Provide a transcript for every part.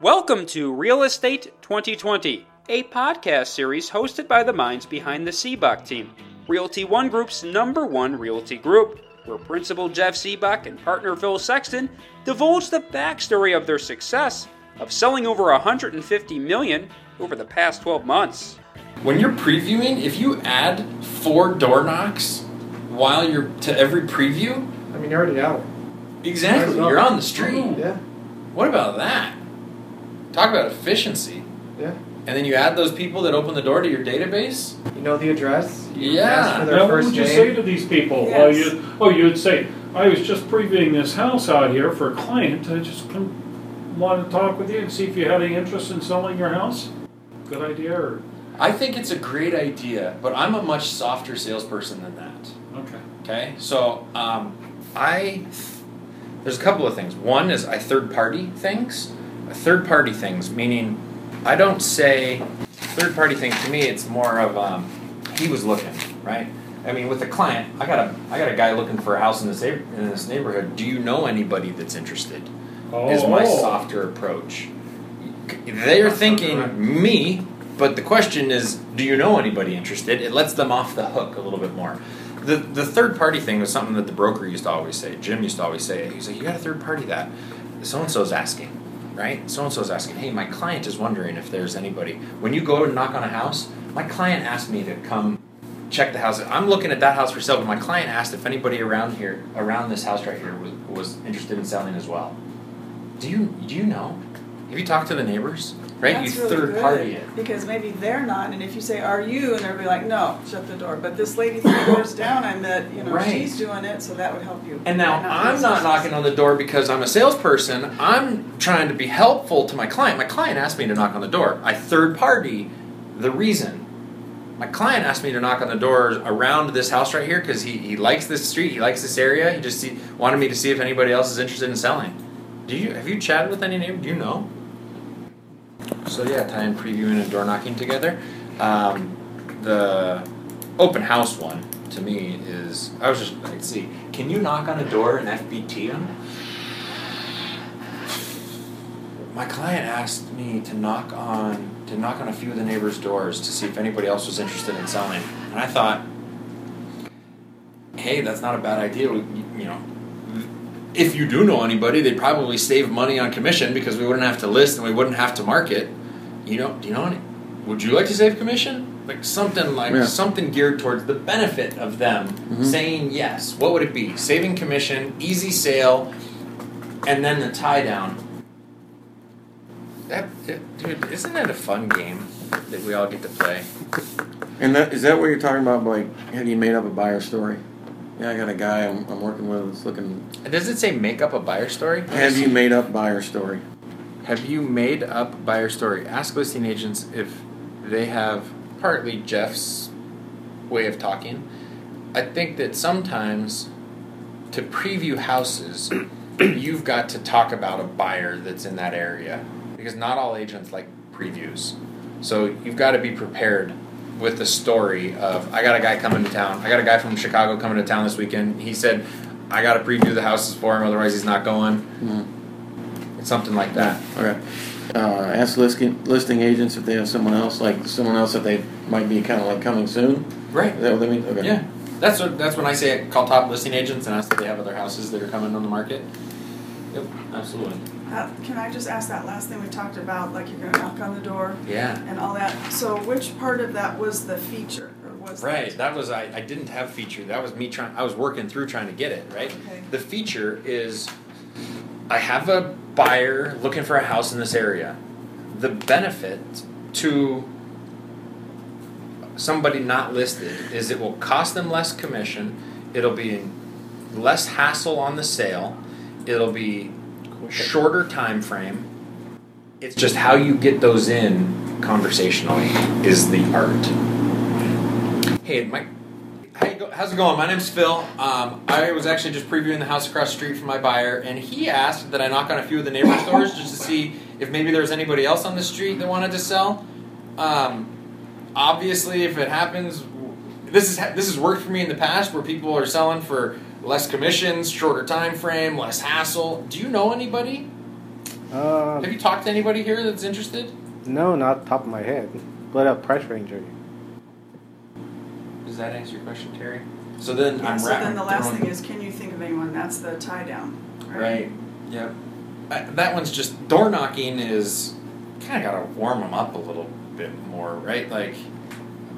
Welcome to Real Estate 2020, a podcast series hosted by the minds behind the Sibbach team, Realty One Group's number one realty group, where Principal Jeff Sibbach and partner Phil Sexton divulge the backstory of their success of selling over 150 million over the past 12 months. When you're previewing, if you add four door knocks while you're to every preview, I mean, you're already out. exactly, Might as well. you're on the street. Yeah, What about that? Talk about efficiency. yeah. And then you add those people that open the door to your database. You know the address. You Yeah. Ask for their Now, what first would you name. say to these people? Well, Yes. you, oh, you'd say, I was just previewing this house out here for a client. I just come, wanted to talk with you and see if you had any interest in selling your house. Good idea, or I think it's a great idea, but I'm a much softer salesperson than that. okay. Okay, so um, I there's a couple of things. One is I third party things. Third party things meaning I don't say third party thing to me. It's more of um, he was looking right. I mean, with a client, I got a I got a guy looking for a house in this in this neighborhood. Do you know anybody that's interested? Oh, Is my softer approach. They're thinking me, but the question is, do you know anybody interested? It lets them off the hook a little bit more. The the third party thing was something that the broker used to always say. Jim used to always say. He's like, you got to third party that. So and so's asking, right? So and so's asking. Hey, my client is wondering if there's anybody. When you go and knock on a house, my client asked me to come check the house. I'm looking at that house for sale, but my client asked if anybody around here, around this house right here, was, was interested in selling as well. Do you do you know? Have you talked to the neighbors? Right, That's you really third good, party it. Because maybe they're not, and if you say, "Are you?" and they'll be like, "No," shut the door. But this lady three doors down, I met, you know, Right. she's doing it, so that would help you. And now Not I'm not knocking on the door because I'm a salesperson. I'm trying to be helpful to my client. My client asked me to knock on the door. I third party the reason. My client asked me to knock on the door around this house right here because he, he likes this street, he likes this area. He just see, wanted me to see if anybody else is interested in selling. Do you have you chatted with any neighbor? Do you know? So yeah, tie in previewing and door knocking together. Um, the open house one to me is I was just like, see, can you knock on a door and FBT them? My client asked me to knock on to knock on a few of the neighbors' doors to see if anybody else was interested in selling, and I thought, hey, that's not a bad idea. We, you know, if you do know anybody, they'd probably save money on commission because we wouldn't have to list and we wouldn't have to market. You know, do you know any? Would you like to save commission? Like something like Yeah. something geared towards the benefit of them Mhm. saying yes. What would it be? Saving commission, easy sale, and then the tie down. That, that- dude, isn't that a fun game that we all get to play? And that is that what you're talking about? Like, have you made up a buyer story? Yeah, I got a guy I'm, I'm working with that's looking. Does it say make up a buyer story? Have you made up buyer story? Have you made up buyer story? Ask listing agents if they have partly Jeff's way of talking. I think that sometimes to preview houses, you've got to talk about a buyer that's in that area because not all agents like previews. So you've got to be prepared with the story of I got a guy coming to town. I got a guy from Chicago coming to town this weekend. He said I got to preview the houses for him, otherwise he's not going. Mhm. It's something like that. Okay. Uh, ask listing listing agents if they have someone else, like someone else that they might be kind of like coming soon. Right. Is that what they mean? Okay. Yeah. That's what, that's when I say call top listing agents and ask if they have other houses that are coming on the market. Yep, absolutely. Uh, can I just ask that last thing we talked about, like you're gonna knock on the door Yeah. and all that? So which part of that was the feature, or was Right. That? That was I, I didn't have feature. That was me trying I was working through trying to get it, right? Okay. The feature is I have a buyer looking for a house in this area. The benefit to somebody not listed is it will cost them less commission, it'll be less hassle on the sale, it'll be shorter time frame. It's just how you get those in conversationally is the art. Hey, Mike. How go, how's it going? My name's Phil. Um, I was actually just previewing the house across the street from my buyer, and he asked that I knock on a few of the neighbor stores just to see if maybe there was anybody else on the street that wanted to sell. Um, obviously, if it happens, this is this has worked for me in the past, where people are selling for less commissions, shorter time frame, less hassle. Do you know anybody? Uh, Have you talked to anybody here that's interested? no, not top of my head. What a price range are you? Does that answer your question, Terry? So then Yeah, I'm so ra- then the last throwing- thing is, can you think of anyone? That's the tie down, right? Right. Yep. Uh, that one's just door knocking is kind of got to warm them up a little bit more, right? Like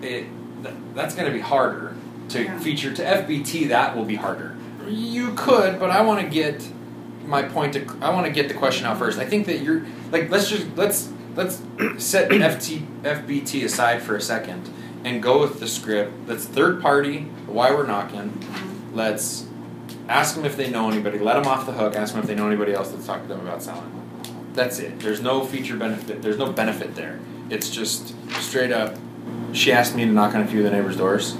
it. Th- that's going to be harder to Yeah. feature to FBT. That will be harder. You could, but I want to get my point. To, I want to get the question out first. I think that you're like let's just let's let's set FT FBT aside for a second and go with the script. That's third party. Why we're knocking. Let's ask them if they know anybody. Let them off the hook. Ask them if they know anybody else that's talked to them about selling. That's it. There's no feature benefit. There's no benefit there. It's just straight up. She asked me to knock on a few of the neighbors' doors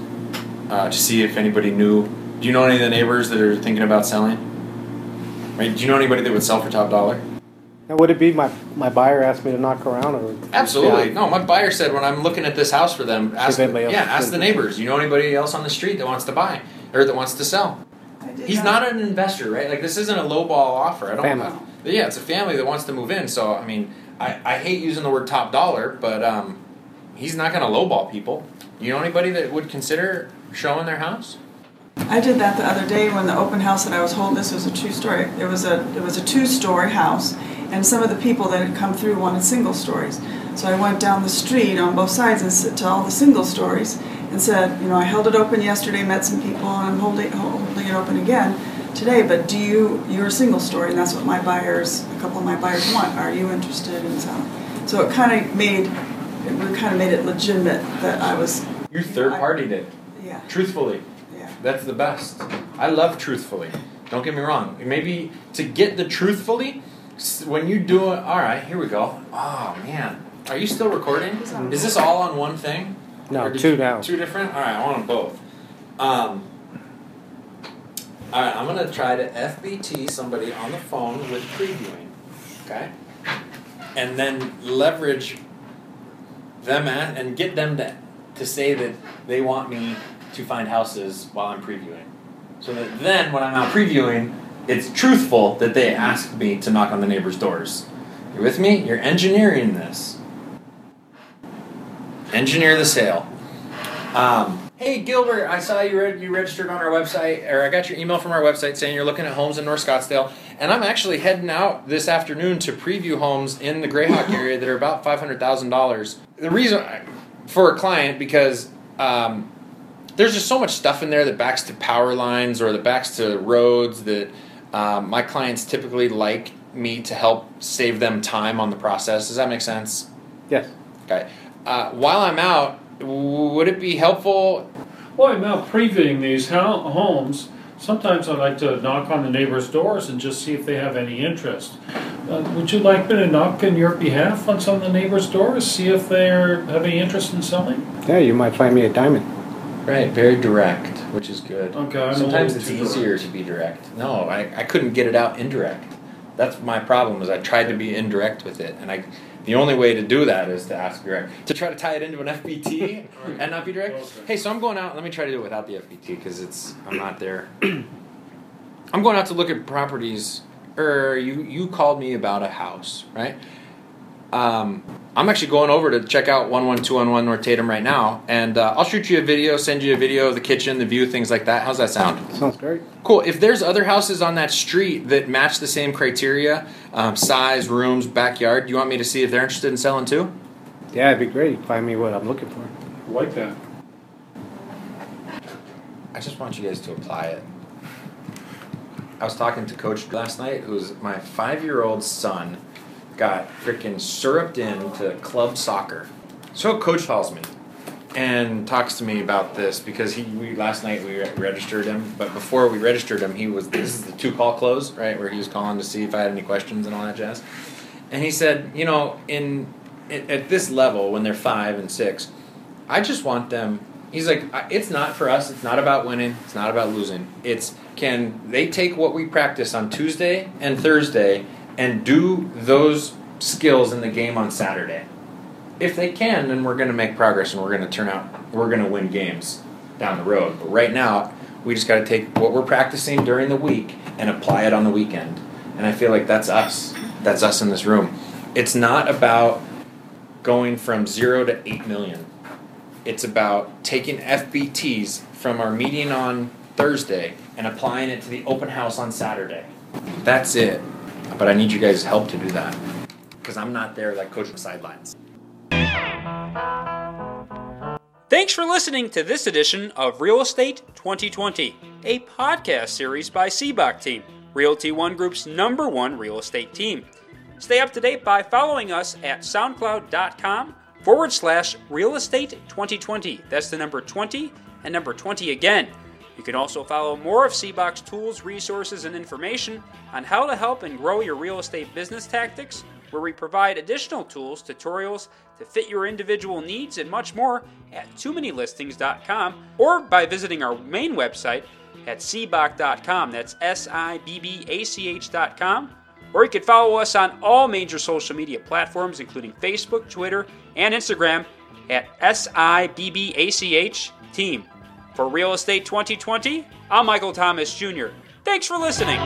uh, to see if anybody knew. Do you know any of the neighbors that are thinking about selling? Right? Do you know anybody that would sell for top dollar? Now, would it be my my buyer asked me to knock around or? Absolutely. Yeah. No, my buyer said when I'm looking at this house for them, ask anybody yeah, ask the neighbors. You know anybody else on the street that wants to buy or that wants to sell? I did He's not an investor, right? Like this isn't a low ball offer. I don't. Family. But yeah, it's a family that wants to move in. So I mean, I, I hate using the word top dollar, but um, he's not going to lowball people. You know anybody that would consider showing their house? I did that the other day when the open house that I was holding. This was a true story. It was a it was a two story house, and some of the people that had come through wanted single stories. So I went down the street on both sides and said to all the single stories and said, you know, I held it open yesterday, met some people, and I'm holding holding it open again today. But do you you're a single story, and that's what my buyers, a couple of my buyers want. Are you interested in selling? So it kind of made it kind of made it legitimate that I was You third partied it. yeah Truthfully, yeah. that's the best. I love truthfully. Don't get me wrong. Maybe to get the truthfully, when you do it, all right, here we go. Oh man, are you still recording? Is this all on one thing? No, two you- now. Two different? All right, I want them both. Um, all right, I'm gonna try to FBT somebody on the phone with previewing, okay, and then leverage them at, and get them to to say that they want me to find houses while I'm previewing, so that then when I'm out previewing, it's truthful that they asked me to knock on the neighbors' doors. You with me? You're engineering this. Engineer the sale. Um, hey Gilbert, I saw you re- you registered on our website, or I got your email from our website saying you're looking at homes in North Scottsdale, and I'm actually heading out this afternoon to preview homes in the Greyhawk area that are about five hundred thousand dollars. The reason for a client because um, there's just so much stuff in there that backs to power lines or that backs to roads that um, my clients typically like me to help save them time on the process. Does that make sense? Yes. Okay. Uh, while I'm out, w- would it be helpful? Well, I'm out previewing these ho- homes. Sometimes I like to knock on the neighbors' doors and just see if they have any interest. Uh, would you like me to knock on your behalf on some of the neighbors' doors, see if they have any interest in selling? Yeah, you might find me a diamond. Right, very direct, which is good. Okay, I'm Sometimes it's easier to be direct. No, I, I couldn't get it out indirect. That's my problem. Is I tried to be indirect with it, and I the only way to do that is to ask direct. To try to tie it into an FBT and not be direct. Okay. Hey, so I'm going out. Let me try to do it without the FBT because it's I'm not there. I'm going out to look at properties. Or you you called me about a house, right? Um, I'm actually going over to check out 11211 North Tatum right now, and uh, I'll shoot you a video, send you a video of the kitchen, the view, things like that. How's that sound? Sounds great. Cool. If there's other houses on that street that match the same criteria, um, size, rooms, backyard, you want me to see if they're interested in selling too? Yeah, it'd be great. Find me what I'm looking for. I like that. I just want you guys to apply it. I was talking to Coach last night, who's my five year old son got freaking syruped into club soccer. So Coach calls me and talks to me about this because he we, last night we re- registered him, but before we registered him, he was this is the two call close right where he was calling to see if I had any questions and all that jazz. And he said, you know, in at this level when they're five and six, I just want them. He's like, it's not for us. It's not about winning. It's not about losing. It's can they take what we practice on Tuesday and Thursday and do those skills in the game on Saturday? If they can, then we're going to make progress and we're going to turn out. We're going to win games down the road. But right now, we just got to take what we're practicing during the week and apply it on the weekend. And I feel like that's us. That's us in this room. It's not about going from zero to eight million. It's about taking FBTs from our meeting on Thursday and applying it to the open house on Saturday. That's it. But I need you guys' help to do that because I'm not there like coaching the sidelines. Thanks for listening to this edition of Real Estate 2020, a podcast series by Sibbach Team, Realty One Group's number one real estate team. Stay up to date by following us at soundcloud.com forward slash real estate 2020. That's the number 20 and number 20 again. You can also follow more of Sibbach's tools, resources, and information on how to help and grow your real estate business tactics, where we provide additional tools, tutorials to fit your individual needs, and much more at toomanylistings.com or by visiting our main website at sibbach.com. That's S I B B A C H.com. Or you can follow us on all major social media platforms, including Facebook, Twitter, and Instagram at SIBBACH Team. For Real Estate 2020, I'm Michael Thomas Jr. Thanks for listening.